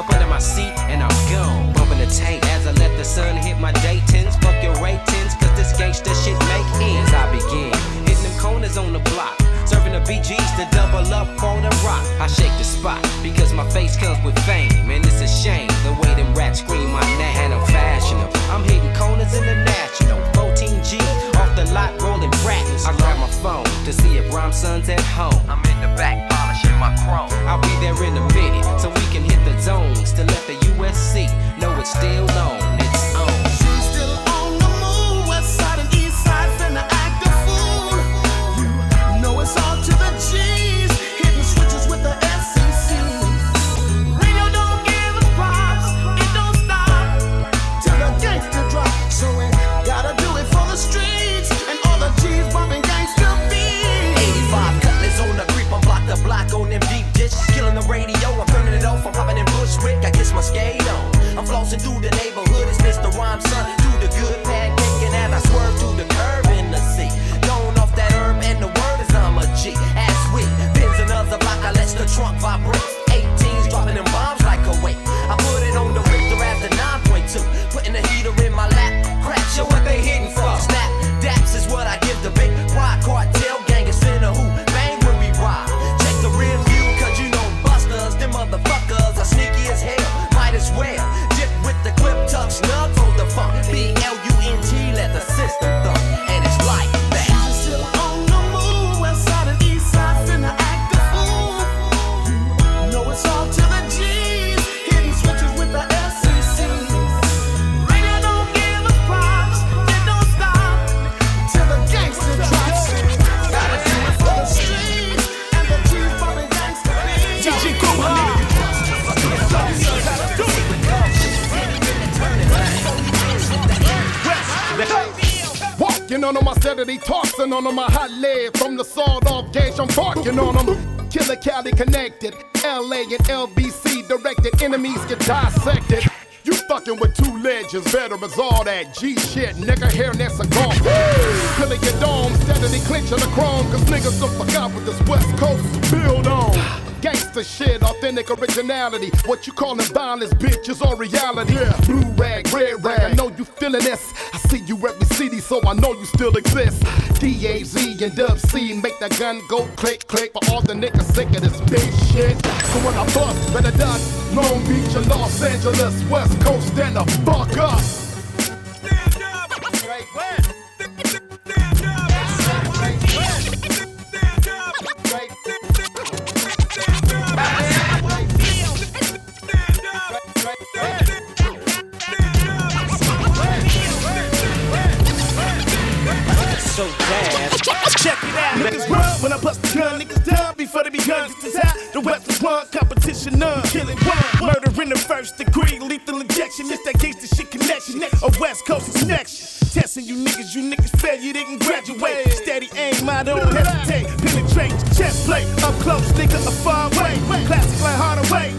Up under my seat and I'm gone. Bumping the tape as I let the sun hit my Dayton's. Fuck your ratings, cause this gangsta shit make ends. I begin hitting them corners on the block. Serving the BGs to double up on the rock. I shake the spot because my face comes with fame. And it's a shame the way them rats scream my name. And I'm fashionable. I'm hitting corners in the national. 14 G off the lot rolling rattles. I grab my phone to see if Rhyme Son's at home. I'm in the back polishing my chrome. I'll be there in a minute so we can hit the zone. to let the USC know it's still on. Walking on them, I steadily tossing on them, I hot lead from the sawed off gauge, I'm barking on them. Killer Cali connected, LA and LBC directed, enemies get dissected. You fucking with two legends, veterans, all that G shit, nigga, and that cigar. Filling your dome, steadily clinching the chrome, cause niggas don't fuck forgot what this West Coast build on. Gangsta shit, authentic originality. What you callin' violence, bitch, is all reality. Yeah. Blue rag, red rag, I know you feeling this. I see you every city, so I know you still exist. DAZ and Dub C make that gun go click, click for all the niggas sick of this bitch shit. So when I bust, better done. Long Beach or Los Angeles, West Coast, stand the fuck up. So. Check it out, niggas run when I bust the gun, niggas done before they begun. This is how the weapons one, competition none. Killing one, murder in the first degree, lethal injection. It's that gangsta shit connection, a West Coast connection. Testing you niggas, you niggas fail, you didn't graduate. Steady aim, I don't hesitate. Penetrate, chest plate, up close, nigga, a far away. Classic like Hardaway,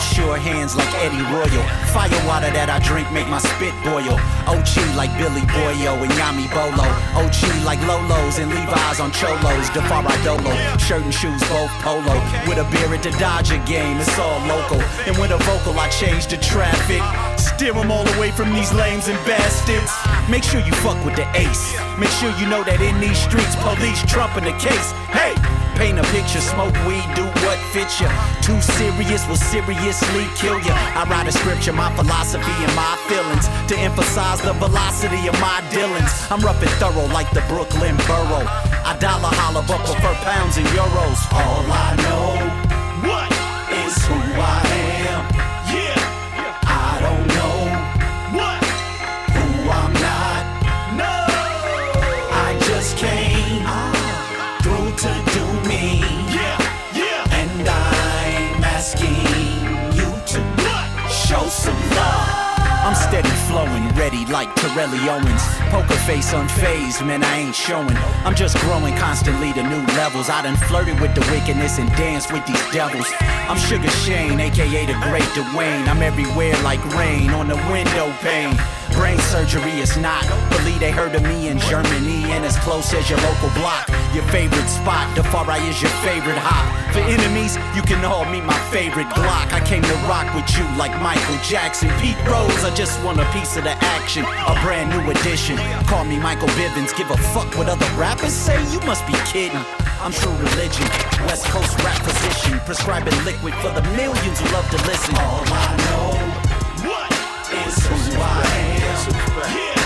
sure hands like Eddie Royal. Fire water that I drink make my spit boil. OG like Billy Boyo and Yami Bolo. OG like Lolos and Levi's on Cholos. Defari Dolo, shirt and shoes both polo. With a beer at the Dodger game, it's all local. And with a vocal, I change the traffic. Steer 'em all away from these lames and bastards. Make sure you fuck with the ace. Make sure you know that in these streets, police trumping the case. Hey! Paint a picture, smoke weed, do what fits ya. Too serious will seriously kill ya. I write a scripture, my philosophy and my feelings to emphasize the velocity of my dealings. I'm rough and thorough like the Brooklyn Borough. I dollar holler, but prefer pounds and euros. All I know asking flowing, ready like Terrell Owens. Poker face unfazed, man, I ain't showing. I'm just growing constantly to new levels. I done flirted with the wickedness and danced with these devils. I'm Sugar Shane, aka the Great Dwayne. I'm everywhere like rain on the window pane. Brain surgery is not. Believe they heard of me in Germany and as close as your local block. Your favorite spot, the far right is your favorite hop. For enemies, you can all meet my favorite Glock. I came to rock with you like Michael Jackson. Pete Rose, I just want a piece of the action. A brand new edition. Call me Michael Bivins. Give a fuck what other rappers say? You must be kidding. I'm true religion, West Coast rap position, prescribing liquid for the millions who love to listen. All I know is who I am. I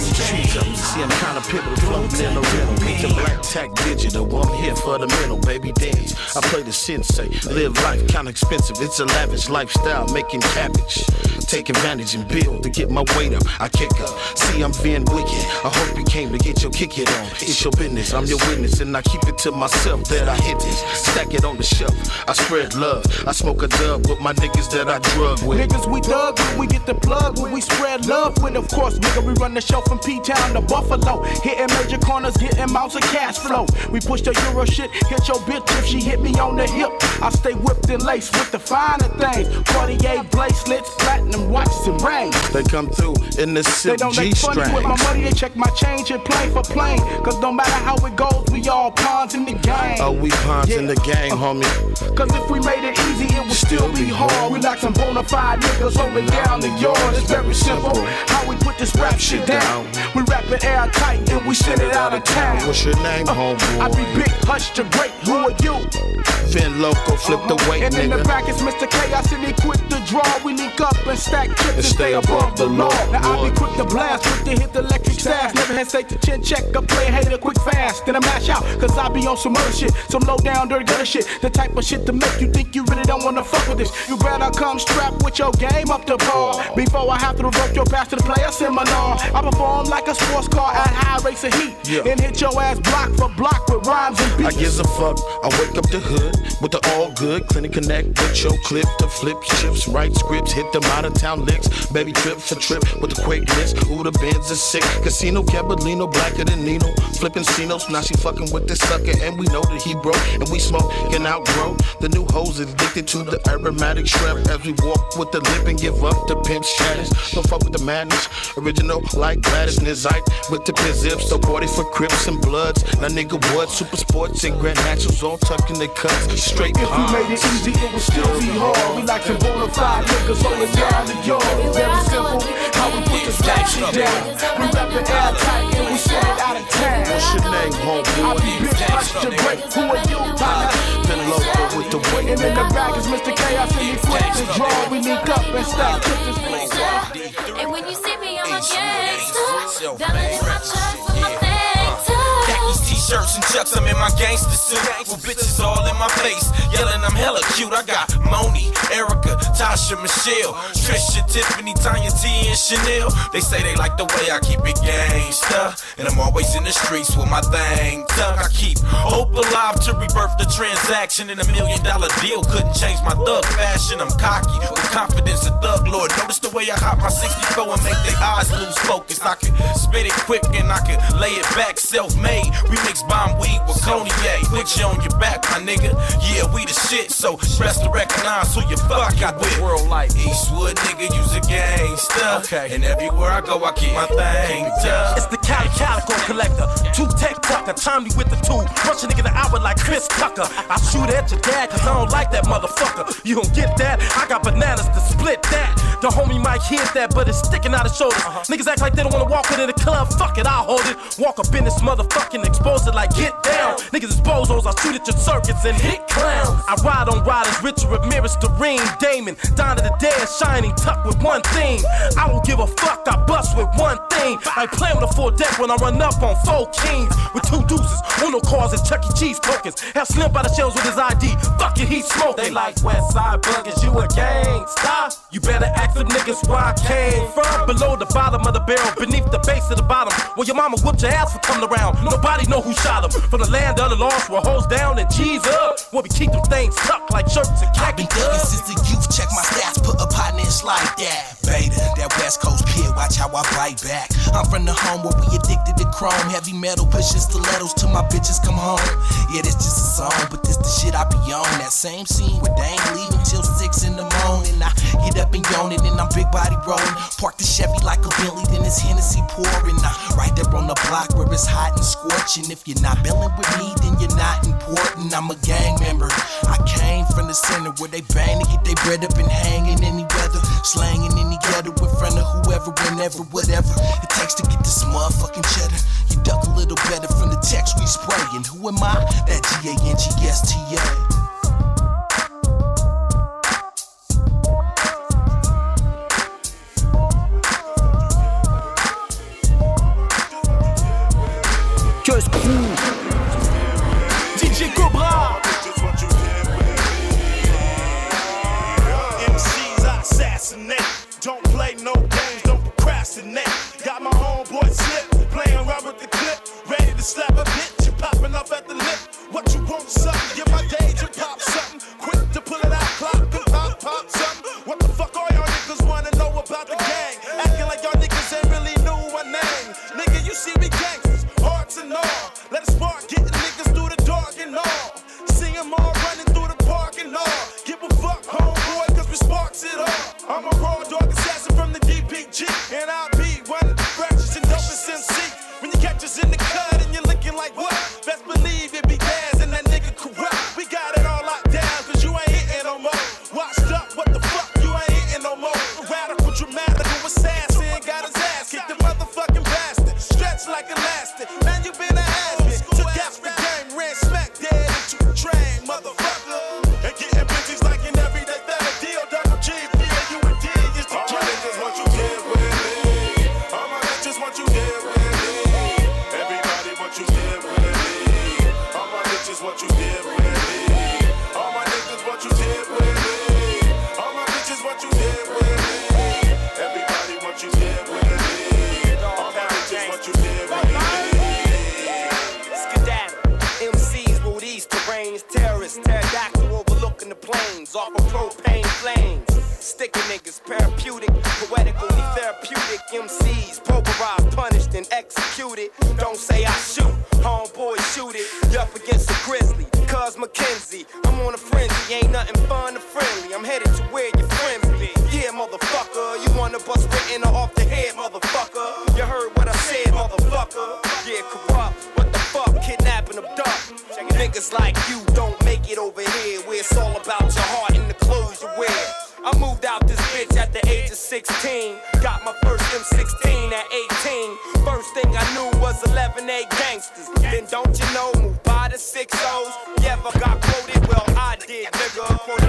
we trees up. See, I'm kinda pivotal, floating in the rhythm. Meet your black tack digital, I'm here for the middle, baby dance. I play the sensei, live life kinda expensive. It's a lavish lifestyle, making cabbage. Take advantage and build to get my weight up. I kick up. See, I'm being wicked. I hope you came to get your kick it on. It's your business, I'm your witness, and I keep it to myself that I hit this. Stack it on the shelf. I spread love. I smoke a dub with my niggas that I drug with. Niggas, we thug when we get the plug, when we spread love When of course, nigga, we run the show from P-Town to Buffalo. Hitting major corners, getting mounts of cash flow. We push the Euro shit, hit your bitch if she hit me on the hip. I stay whipped and laced with the finer things. 48 bracelets, platinum watches and rings. They come through in the city. They don't make funny with my money, they check my change and play for plane. Cause no matter how it goes, we all pawns in the game. Oh, we pawns in the game, homie. Cause if we made it easy, it would still be hard. We like some bona fide niggas holding down the yard. It's very simple how we put this rap shit down. We rap it airtight and we send it out of town. What's your name, uh, homeboy? I be big, hush to great. Who are you? Fin Loco, flip the weight, And in the back is Mr. Chaos and he quick to draw. We link up and stack chips and stay above the law. Now I be quick to blast, quick to hit the electric staff. Never hesitate to chin check a play hater quick fast. Then I mash out, cause I be on some other shit. Some low down, dirty gutter shit. The type of shit to make you think you really don't wanna fuck with this. You better come strapped with your game up to par. Before I have to revoke your pass to the player seminar. I perform like a sports car at high rates of heat. Yeah. And hit your ass block for block with rhymes and beats. I gives a fuck. I wake up the hood with the all good. Clinic connect with your clip to flip chips, write scripts, hit them out of town licks. Baby trip for trip with the quickness. Ooh, the bands is sick. Casino Caballino, blacker than Nino. Flipping Cinos, now she fucking with this sucker. And we know that he broke. And we smoke can outgrow. The new hoes is addicted to the aromatic shrimp. As we walk with the lip and give up the pimp status. Don't fuck with the madness. Original like Gladys Nizite with the pin zips. The 40 for Crips and Bloods. Now nigga what? Super sports and Grand Nationals all tucked in the cuts. Straight If we made it easy, it would still be hard. We like some bona fide niggas holding down the yard. It's very simple how we put this rap shit down. We rap it airtight and we send it out of town. What's your name, I homeboy? be big, I to break. Who are you, partner? Been loco with the weight, And in the nigga. back is Mr. Chaos and he quick to draw. We link up and stack chips and And when you see me, I'm a gangster. Diamonds in my T-shirts, and chucks. I'm in my gangster suit. With bitches all in my face. Yelling, I'm hella cute. I got Moni, Erica, Tasha, Michelle, Trisha, Tiffany, Tanya T, and Chanel. They say they like the way I keep it gangsta. And I'm always in the streets with my thing tuck. I keep hope alive to rebirth the transaction. And a million dollar deal couldn't change my thug fashion. I'm cocky with confidence, a thug lord. Notice the way I hop my 64 and make their eyes lose focus. I can spit it quick and I can lay it back self-made. We mix bomb weed with cognac. Put you on your back, my nigga. Yeah, we the shit, so best to recognize who you fuck got with. World like Eastwood, nigga, use a gangster. Okay. And everywhere I go, I keep my thing tough. Cali Calico Collector. Two tech tucker, timely with the two. Rush a nigga the hour like Chris Tucker. I shoot at your dad, cause I don't like that motherfucker. You don't get that? I got bananas to split that. The homie might hear that, but it's sticking out his shoulders. Uh-huh. Niggas act like they don't wanna walk within the club. Fuck it, I'll hold it. Walk up in this motherfucking expose it like get down. Niggas is bozos, I shoot at your circuits and hit clowns. I ride on riders, Richard Ramirez, Doreen, Damon, Don of the Dead, shining, tuck with one thing. I don't give a fuck, I bust with one thing. I play with a full deck when I run up on four kings with two deuces, Uno cars and Chuck E. Cheese tokens. Have Slim by the shells with his ID. Fuck it, he's smoking. They like West Side Buggers, you a gangsta. You better ask them niggas where I came from. Below the bottom of the barrel, beneath the base of the bottom. Well, your mama whooped your ass for coming around. Nobody know who shot him. From the land of the lost, where hoes down and G's up. Where we keep them things tucked like shirts and I've been khaki since the youth. Check my stats, put a pot in like that. Beta, that West Coast kid, watch how I bite back. I'm from the home where we addicted to chrome. Heavy metal, pushing stilettos till my bitches come home. Yeah, this just a song, but this the shit I be on. That same scene where they ain't leaving till six in the morning. I get up and yawn it, and I'm big body rolling. Park the Chevy like a Bentley, then it's Hennessy pouring. I right there on the block where it's hot and scorching. If you're not bailing with me, then you're not important. I'm a gang member. I came from the center where they bang to get their bread up and hang in any weather. Slanging any ghetto in front of whoever, whenever, whatever it takes to get this motherfucking cheddar. You duck a little better from the text we spraying. Who am I? That G A N G S T A. Just crew.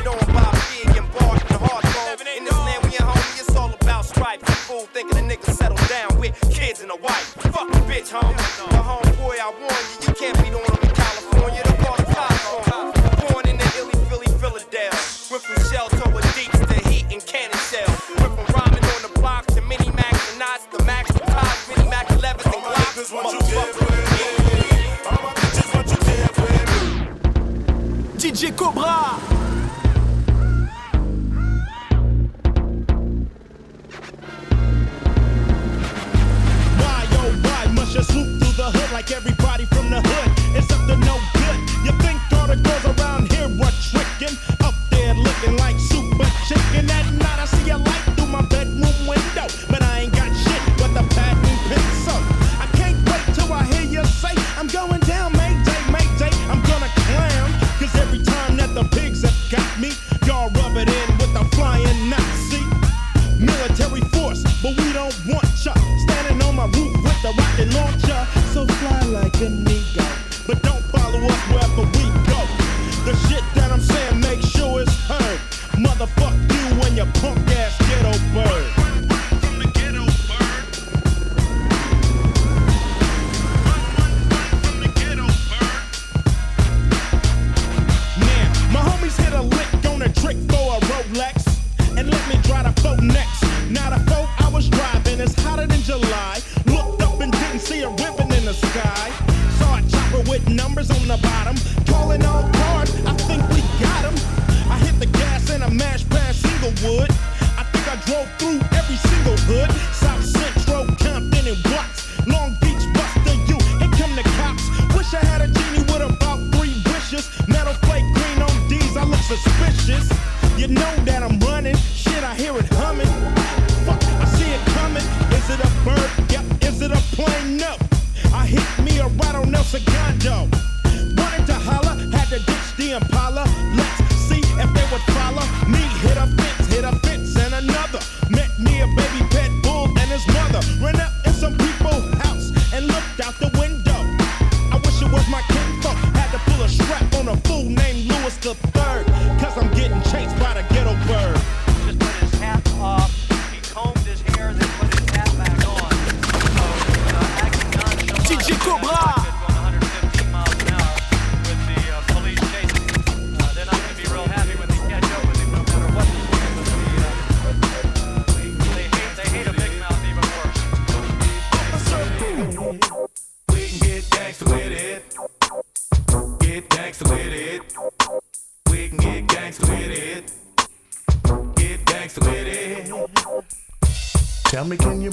On by Big and Bart and Hardbone. In this land, we ain't homie, it's all about stripes. Fool thinking a nigga settle down with kids and a wife. Fuck a bitch, home. The homeboy, I warn you, you can't be doing them in California. The cost California. Born in the Illy, Philly, Philadelphia. Went from shell to a deep to heat and cannon shell. Went from rhyming on the block to mini max and knots to max to tops, mini max 11s and glocks. Motherfucker. DJ Cobra.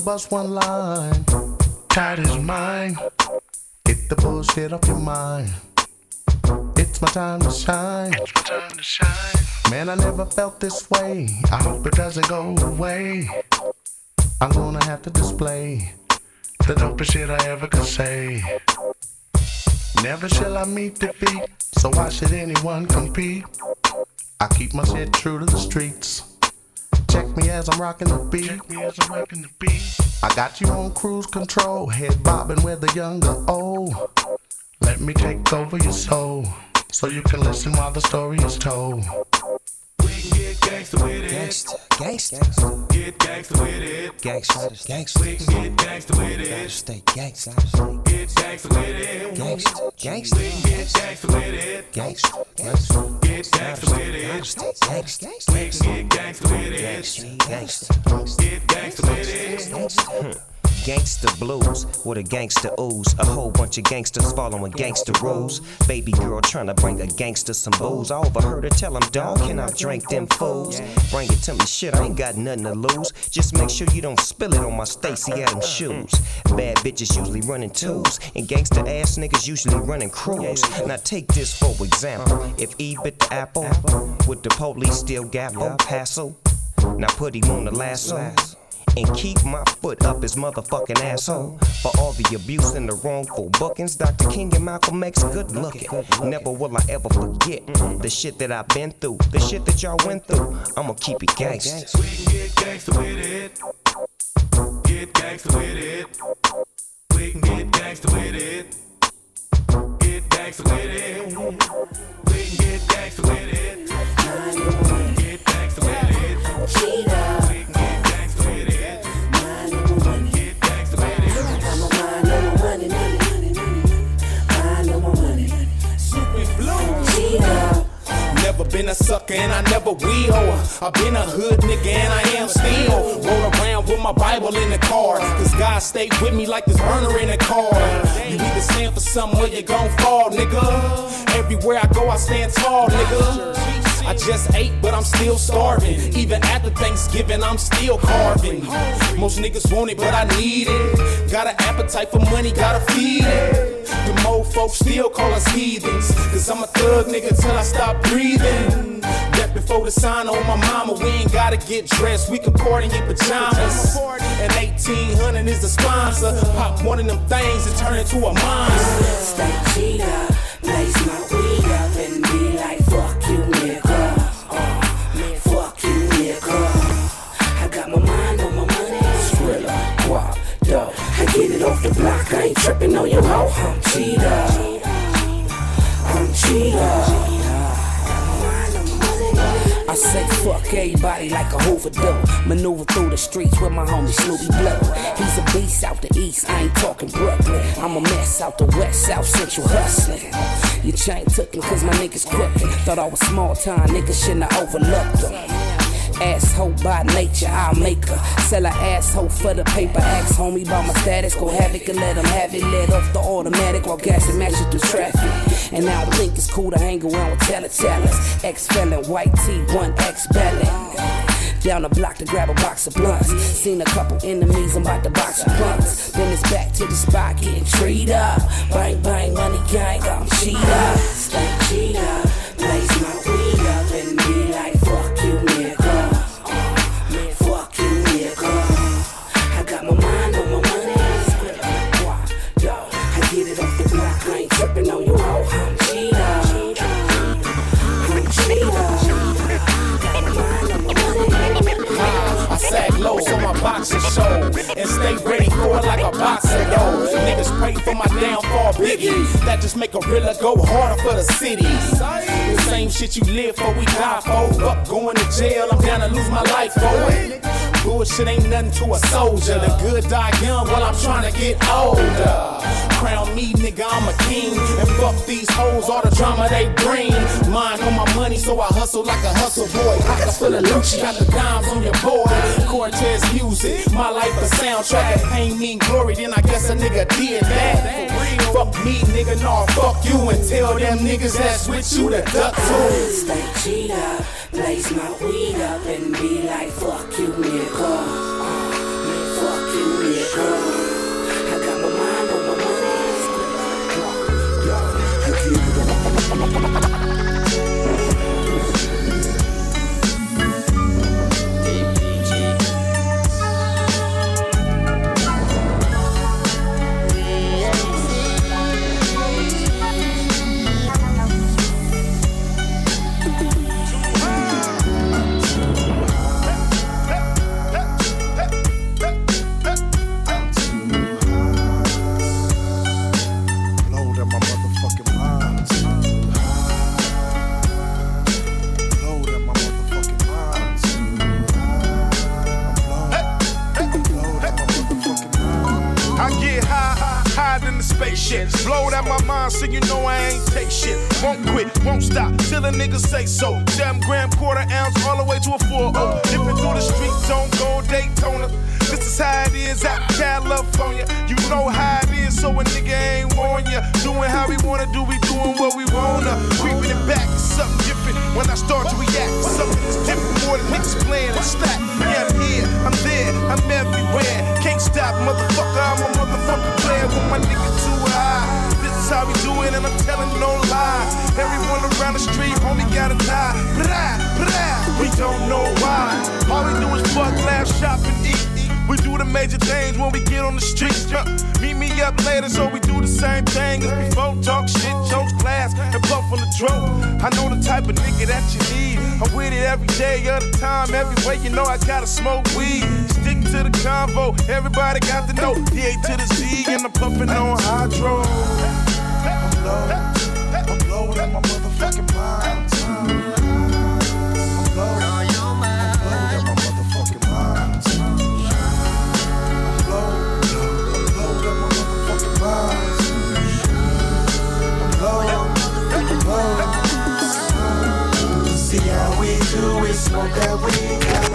Bust one line? Tight as mine. Get the bullshit off your mind. It's my time to shine. It's my time to shine. Man, I never felt this way. I hope it doesn't go away. I'm gonna have to display the dopest shit I ever could say. Never shall I meet defeat, so why should anyone compete? I keep my shit true to the streets. Check me as I'm rocking the beat. Check me as I'm rocking the beat. I got you on cruise control, head bobbing whether young or old. Let me take over your soul, so you can listen while the story is told. We can get gangster with it. Gangsta, gangsta, Get gangster with it. gangsta, We gangsta. can get gangster with it. Stay gangsta, Get gangster with it. gangsta, We can get gangsta, gangster with it. gangsta, gangsta. Get gangster with it. Stay gangsta, We can get gangster with it. gangsta, Get gangster with it. Hmm. Gangsta blues with a gangster ooze. A whole bunch of gangsters following gangster rules. Baby girl trying to bring a gangster some booze. I overheard her tell him, dog, can I drink them fools? Bring it to me, shit, I ain't got nothing to lose. Just make sure you don't spill it on my Stacy Adams shoes. Bad bitches usually running twos, and gangster ass niggas usually running crews. Now take this for example. If E bit the apple, would the police still gapple, hassle? Now put him on the lasso and keep my foot up his motherfucking asshole. For all the abuse and the wrongful bookings, Dr. King and Malcolm X good looking. Never will I ever forget the shit that I've been through, the shit that y'all went through. I'ma keep it gangsta. We can get gangster with it. Get gangster with it. We can get gangster with it. Get gangster with it. We can get gangster with it. Get gangster with it. We been a sucker and I never will. I've been a hood nigga and I am still. Roll around with my Bible in the car. Cause God stayed with me like this burner in a car. You either stand for something or you gon' fall, nigga. Everywhere I go, I stand tall, nigga. I just ate, but I'm still starving. Even after Thanksgiving, I'm still carving. Most niggas want it, but I need it. Got an appetite for money, gotta feed it. The mo folks still call us heathens. Cause I'm a thug nigga till I stop breathing. That before the sign on my mama, we ain't gotta get dressed. We can party in pajamas. And 1800 is the sponsor. Pop one of them things and turn into a monster. Stay cheetah, blaze my weed the block, I ain't tripping on your hoe. I'm cheetah. I'm cheetah. I say fuck everybody like a Hoover do. Maneuver through the streets with my homie Snoopyblue. He's a beast out the east, I ain't talking Brooklyn. I'm a mess out the west, south central hustling. Your chain took him cause my niggas crooked. Thought I was small time, niggas shouldn't have overlooked them. Asshole by nature, I'll make her. Sell her asshole for the paper. Ask homie about my status. Go havoc and let him have it. Let off the automatic while gassing matching through traffic. And I don't think it's cool to hang around with teletellers. Ex felon, white tee, one ex ballot. Down the block to grab a box of blunts. Seen a couple enemies, I'm about to box some blunts. Then it's back to the spot, getting treed up. Bang, bang, money gang, I'm cheetah. Stay cheetah. Blaze my you live for, we die for. Up going to jail, I'm down to lose my life for it. Bullshit ain't nothing to a soldier. The good die young while I'm trying to get older. Crown me, nigga, I'm a king. And fuck these hoes, all the drama they bring. Mine on my money, so I hustle like a hustle boy. Pockets full of Lucci, got the dimes on your boy. Cortez music, my life a soundtrack. If pain mean glory, then I guess a nigga did that. Fuck me, nigga, nah, fuck you. And tell them niggas that's with you to duck to. Stay cheetah, blaze my weed up and be like, fuck you, nigga. How we do it, and I'm telling no lie. Everyone around the street, homie, gotta die. Blah, blah, we don't know why. All we do is fuck, laugh, shop, and eat. We do the major things when we get on the streets. Yeah. Meet me up later, so we do the same thing as before. Talk shit, chose class, and puff on the drum. I know the type of nigga that you need. I'm with it every day of the time, every way. You know I gotta smoke weed. Stick to the convo, everybody got to know. D A to the Z, and I'm puffing on hydro. I'm low. I'm low in my motherfucking mind. I'm low. I'm low in my motherfucking mind. I'm low. I'm low in my motherfucking mind. I'm low. I'm low. See how we do it, smoke that weed,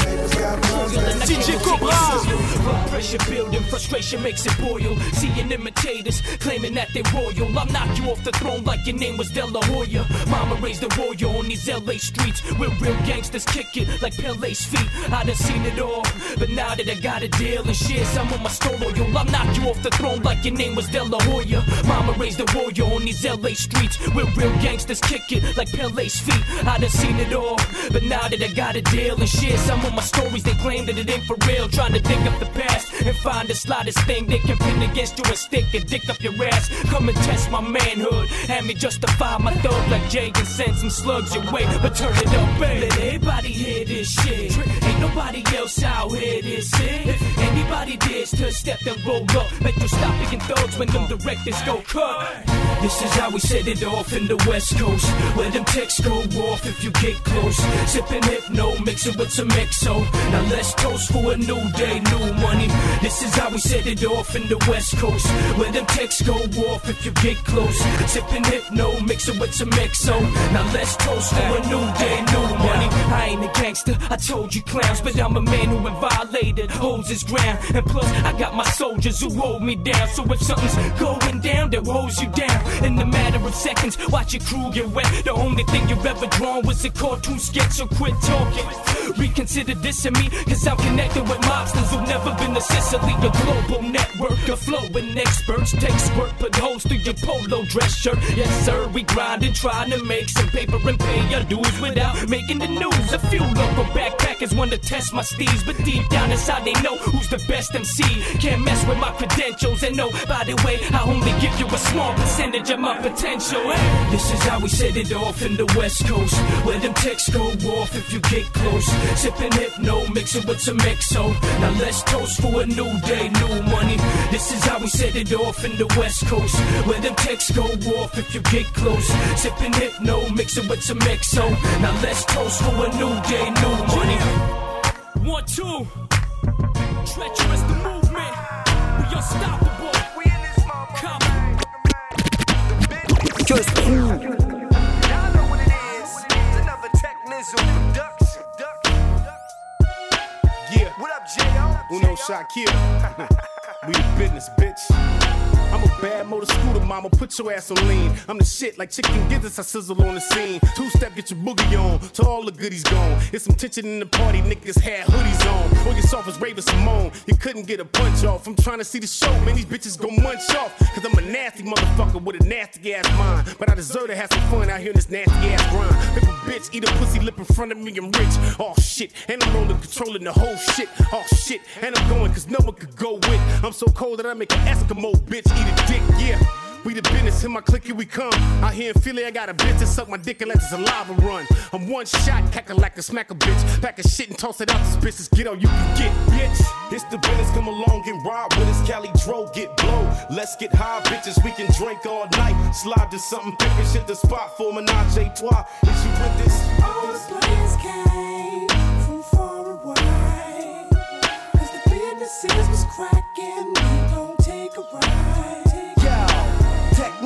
DJ Cobra. Pressure building, frustration makes it boil. Seeing imitators claiming that they're royal. I'll knock you off the throne like your name was De La Hoya. Mama raised a warrior on these LA streets where real gangsters kick it like Pele's feet. I done seen it all, but now that I got a deal and share some of my story, I'll knock you off the throne like your name was De La Hoya. Mama raised a warrior on these LA streets where real gangsters kick it like Pele's feet. I done seen it all, but now that I got a deal and share some of my stories, they claim that it ain't for real. Trying to dig up the past and find the slightest thing they can pin against you and stick and dick up your ass. Come and test my manhood, and me justify my thug like Jay and send some slugs your way. But turn it up, baby. Let everybody hear this shit. Ain't nobody else out here this it. If anybody dares to step and roll up, make you stop being thugs when them directors go cut. This is how we set it off in the West Coast. Where them texts go off if you get close. Sipping hypno, mix it with some XO. Now let's toast for a new day, new money. This is how we set it off in the West Coast. Where them texts go off if you get close. Sipping hypno, mix it with some XO. Now let's toast for a new day, new money. I ain't a gangster, I told you clowns, but I'm a man who been violated, holds his ground. And plus, I got my soldiers who hold me down. So if something's going down, they'll hose you down. In a matter of seconds, watch your crew get wet. The only thing you've ever drawn was a cartoon sketch, so quit talking. Reconsider this and me, cause I'm connected with mobsters who've never been to Sicily. A global network of flowing experts. Take work, put holes through your polo dress shirt. Yes, sir, we grinding, trying to make some paper and pay our dues without making the news. A few local backpackers want to test my steeds, but deep down inside they know who's the best MC. Can't mess with my credentials, and no, by the way, I only give you a small percentage of my potential. Hey, this is how we set it off in the West Coast, where them texts go off if you get close. Sipping hypno, mix it with some XO. Now let's toast for a new day, new money. This is how we set it off in the West Coast, where them texts go off if you get close. Sipping hypno, mix it with some XO. Now let's toast for a new day, new money. One, two. Treacherous the movement. We unstoppable. We in this Come. Just Y'all know what it is. It's another Tek Nizzle Uno Shakir. we the business, bitch. I'm a bad motor scooter, mama. Put your ass on lean. I'm the shit like chicken gizzards. I sizzle on the scene. Two step, get your boogie on. To all the goodies gone. It's some tension in the party. Niggas had hoodies on. Or your soft as Raven-Symoné. You couldn't get a punch off. I'm trying to see the show. Man, these bitches go munch off. Cause I'm a nasty motherfucker with a nasty ass mind. But I deserve to have some fun out here in this nasty ass grind. A bitch eat a pussy lip in front of me, I'm rich. Oh shit. And I'm rolling, controlling the whole shit. Oh shit. And I'm going cause no one could go with. I'm so cold that I make an Eskimo bitch eat a dick. Yeah. We the business, in my clique, here we come. Out here in Philly, I got a bitch that suck my dick and let the saliva run. I'm one shot, cackle like a smack a bitch. Pack a shit and toss it out, this bitches get all you can get, bitch. It's the business, come along and ride with us. Cali Dro, get blow. Let's get high, bitches. We can drink all night. Slide to something big and shit the spot for menage a trois. Is you with this? All the players came from far away. Cause the businesses was cracking.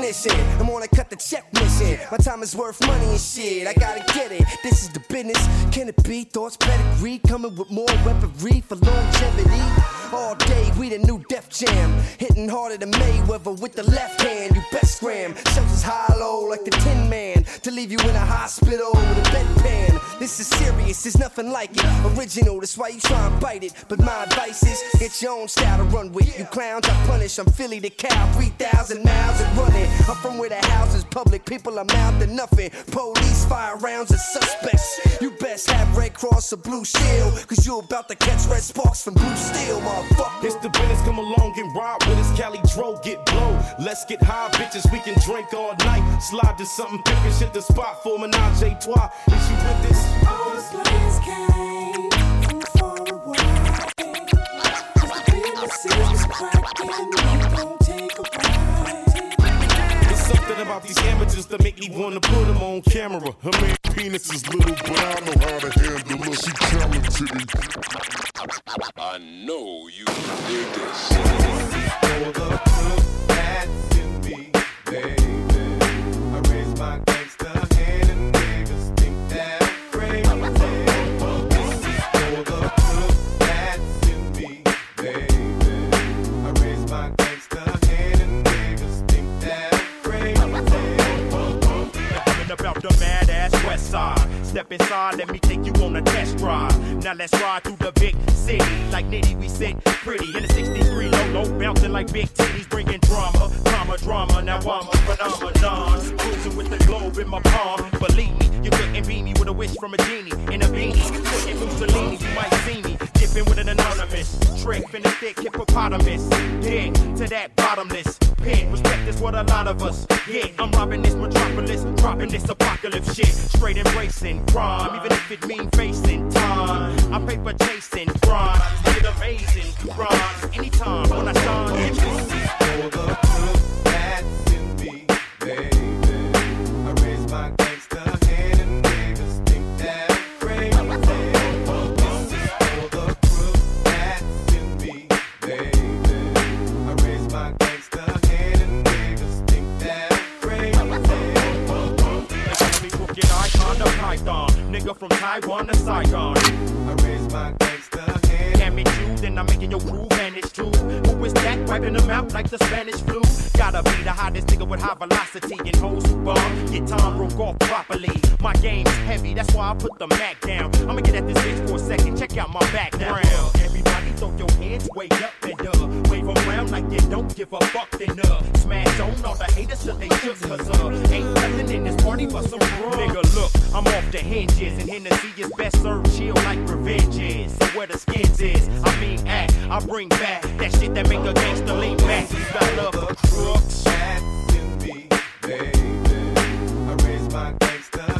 I'm on a cut the check mission. My time is worth money and shit. I gotta get it. This is the business. Can it be? Thoughts pedigree coming with more weaponry for longevity. All day, we the new Def Jam. Hitting harder than Mayweather with the left hand. You best scram. Shells is high low like the Tin Man. To leave you in a hospital with a bedpan. This is serious, there's nothing like it. Original, that's why you try and bite it. But my advice is get your own style to run with. You clowns, I punish. I'm Philly the cow, 3,000 miles and running. I'm from where the house is public, people are mouth to nothing. Police fire rounds at suspects. You best have Red Cross or Blue Shield, cause you about to catch red sparks from Blue Steel, motherfucker. It's the business, come along and ride with us. Cali Dro, get blow. Let's get high, bitches. We can drink all night. Slide to something big and shit the spot for menage a trois. Is you with this? All the players came from far away. Cause the businesses was cracking. We gon' take a ride. It's something about these amateurs that make me wanna put them on camera. Her man penis is little, but I know how to handle her. She talented me. I know you dig this. Coming Inside, let me take you on a test drive. Now let's ride through the big city. Like Nitty, we sit pretty in a 63 low, low, bouncing like big titties, bringing drama, drama, drama. Now I'm a phenomenon. Cruising with the globe in my palm. Believe me, you couldn't beat me with a wish from a genie in a beanie. Putting Mussolini, you might see me dipping with an anonymous trick in the thick hippopotamus. Dig to that bottomless pit. What a lot of us get. I'm robbing this metropolis, dropping this apocalypse shit. Straight embracing crime, even if it mean facing time. I'm paper chasing crime, get amazing rhymes. Anytime when I from Taiwan to Saigon. I raise my gangster hand. Damn it, you, then I'm making your crew vanish too. Who is that wiping them out like the Spanish flu? Gotta be the hottest nigga with high velocity and hoes who bomb. Get Tom broke off properly. My game's heavy, that's why I put the Mac down. I'ma get at this bitch for a second, check out my background. Everybody throw your hands way up and uh, wave around like you don't give a fuck then uh, smash on all the haters till they shook cause uh, ain't nothing in this party but some rum. Nigga, look, I'm off the hinges and Hennessy is best served chill like revenge is. So where the skins is, I mean act, I bring back that shit that make a gangster lean back. You got love for crooks. I raise my gangster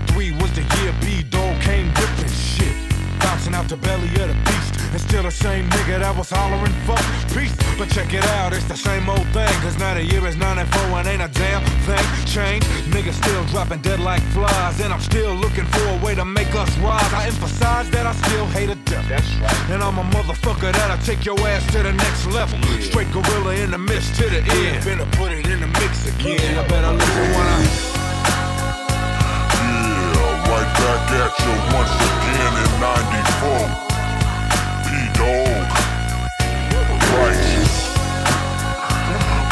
93 was the year B Dog came ripping shit. Bouncing out the belly of the beast. And still the same nigga that was hollering fuck peace. But check it out, it's the same old thing. Cause now the year is 94 and ain't a damn thing changed. Niggas still dropping dead like flies. And I'm still looking for a way to make us rise. I emphasize that I still hate a death. That's right. And I'm a motherfucker that'll take your ass to the next level. Straight gorilla in the mist to the end. Finna put it in the mix again. I better listen when I. Back at you once again in 94. P-Dog. Righteous.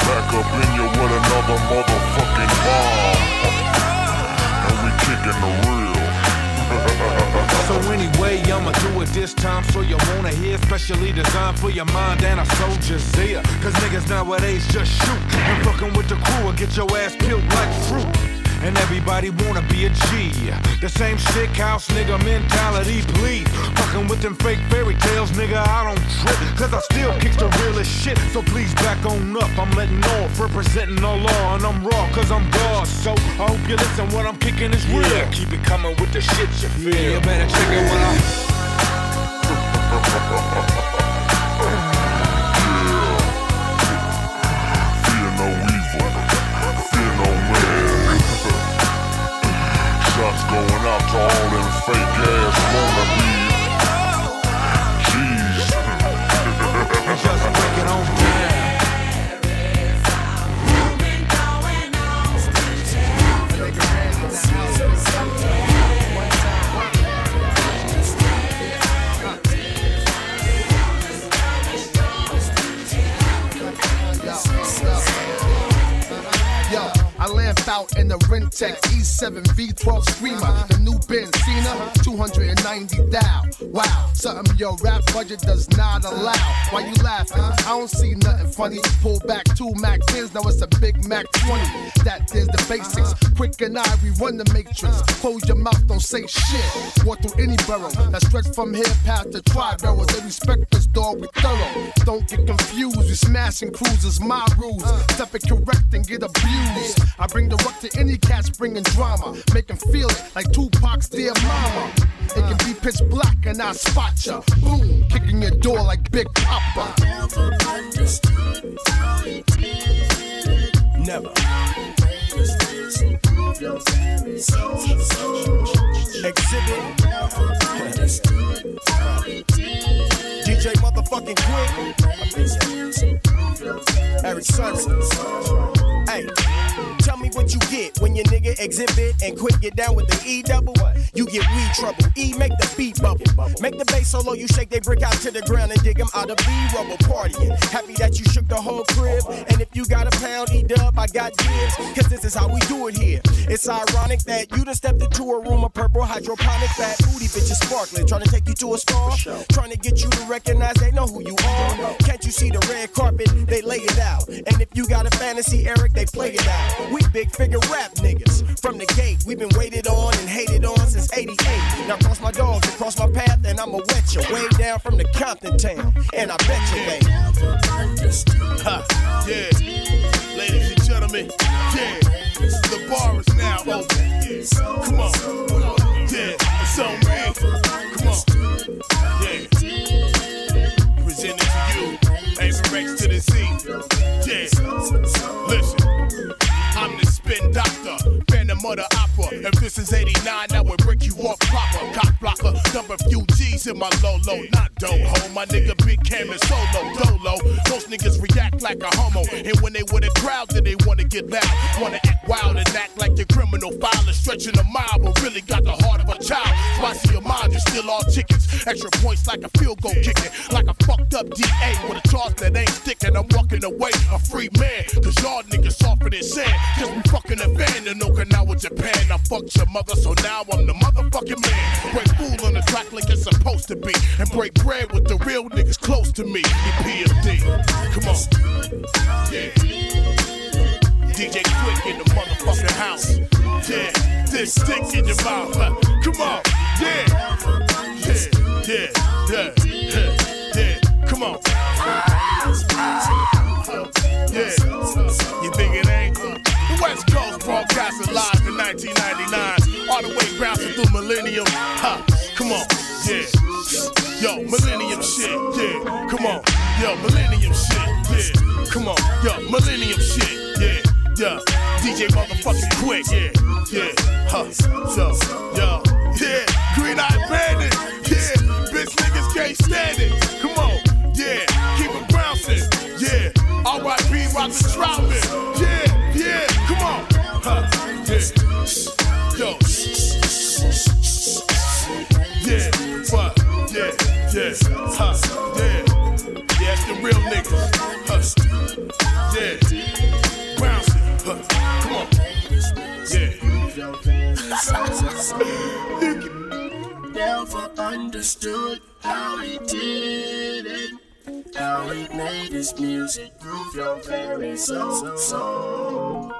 Back up in you with another motherfucking bomb. And we kicking the real. So anyway, I'ma do it this time so you wanna hear Specially designed for your mind and a soldier's ear Cause niggas nowadays just shoot And fucking with the crew will get your ass peeled like fruit and everybody wanna be a G. The same sick house nigga mentality, please. Fucking with them fake fairy tales, nigga, I don't trip. Cause I still kick the realest shit. So please back on up. I'm letting off, representing the law, and I'm raw, cause I'm God. So I hope you listen, what I'm kicking is real. Yeah. Keep it coming with the shit you feel. You better check it when I. to all them fake ass. Jeez. Just it on out in the Rentex E7 V12 Screamer, the new Benzina, 290 dial. Wow, something your rap budget does not allow. Why you laughing? I don't see nothing funny. Pull back two Mac 10s, now it's a Big Mac 20. That is the basics. Quik and I, we run the matrix. Close your mouth, don't say shit. Walk through any borough that stretch from here past the tri-barrel. They respect us, dog, we thorough. Don't get confused, we smashing cruisers, my rules. Step it correct and get abused. I bring the ruck to any cats bringing drama. Make 'em feel it like Tupac's dear mama. It can be pitch black and I spot ya. Boom, kicking your door like Big Papa. Never understood how he did. Never. Prove your very soul. Xzibit. Never understood how he did it. DJ motherfucking Quik. Erick Sermon. Hey, tell me what you get when your nigga Xzibit and Quik get down with the E double. You get weed trouble. E make the beat bubble. Make the bass solo, you shake they brick out to the ground and dig 'em out of B rubble partying. Happy that you shook the whole crib. And if you got a pound, E dub, I got dibs. Cause this is how we do it here. It's ironic that you done stepped into a room of purple hydroponic fat booty bitches sparkling. Trying to take you to a star. Trying to get you to recognize they know who you are. Can't you see the red carpet? They lay it out. And if you got a fantasy, Eric, they play it out. We big figure rap niggas. From the gate, we've been waited on and hated on since 88. Now cross my dogs and cross my path, and I'ma wet you. Way down from the Compton town. And I bet you they. Huh, yeah. Since 89, I would break you off proper. Cock blocker, number few G's in my low low, not doho. My nigga Big Cam is solo, dolo. Most niggas react like a homo. And when they with a crowd, then they wanna get loud. Wanna act wild and act like you're criminal. Filer stretching a mile, but really got the heart of a child. Spicy your mind, you still all chickens. Extra points like a field goal kicking. Like a fucked up DA with a charge that ain't sticking. I'm walking away a free man. Cause y'all niggas softer than sand. Cause we fucking a band in Okinawa, Japan. I fucked your mother, so now I'm the motherfucking man. Break fool on the track like it's supposed to be. And break bread with the real niggas close to me. EPMD. Come on. Yeah. DJ Quik in the motherfucking house. Yeah. This stick in your mouth. Come on. Yeah. Yeah. Yeah. Yeah. Yo, Millennium shit. Yeah. Come on. Yo, Millennium shit. Yeah. Yeah. DJ motherfucking Quik. Yeah. Yeah. Huh. Yo. Understood how he did it. How he made his music groove your very soul. soul.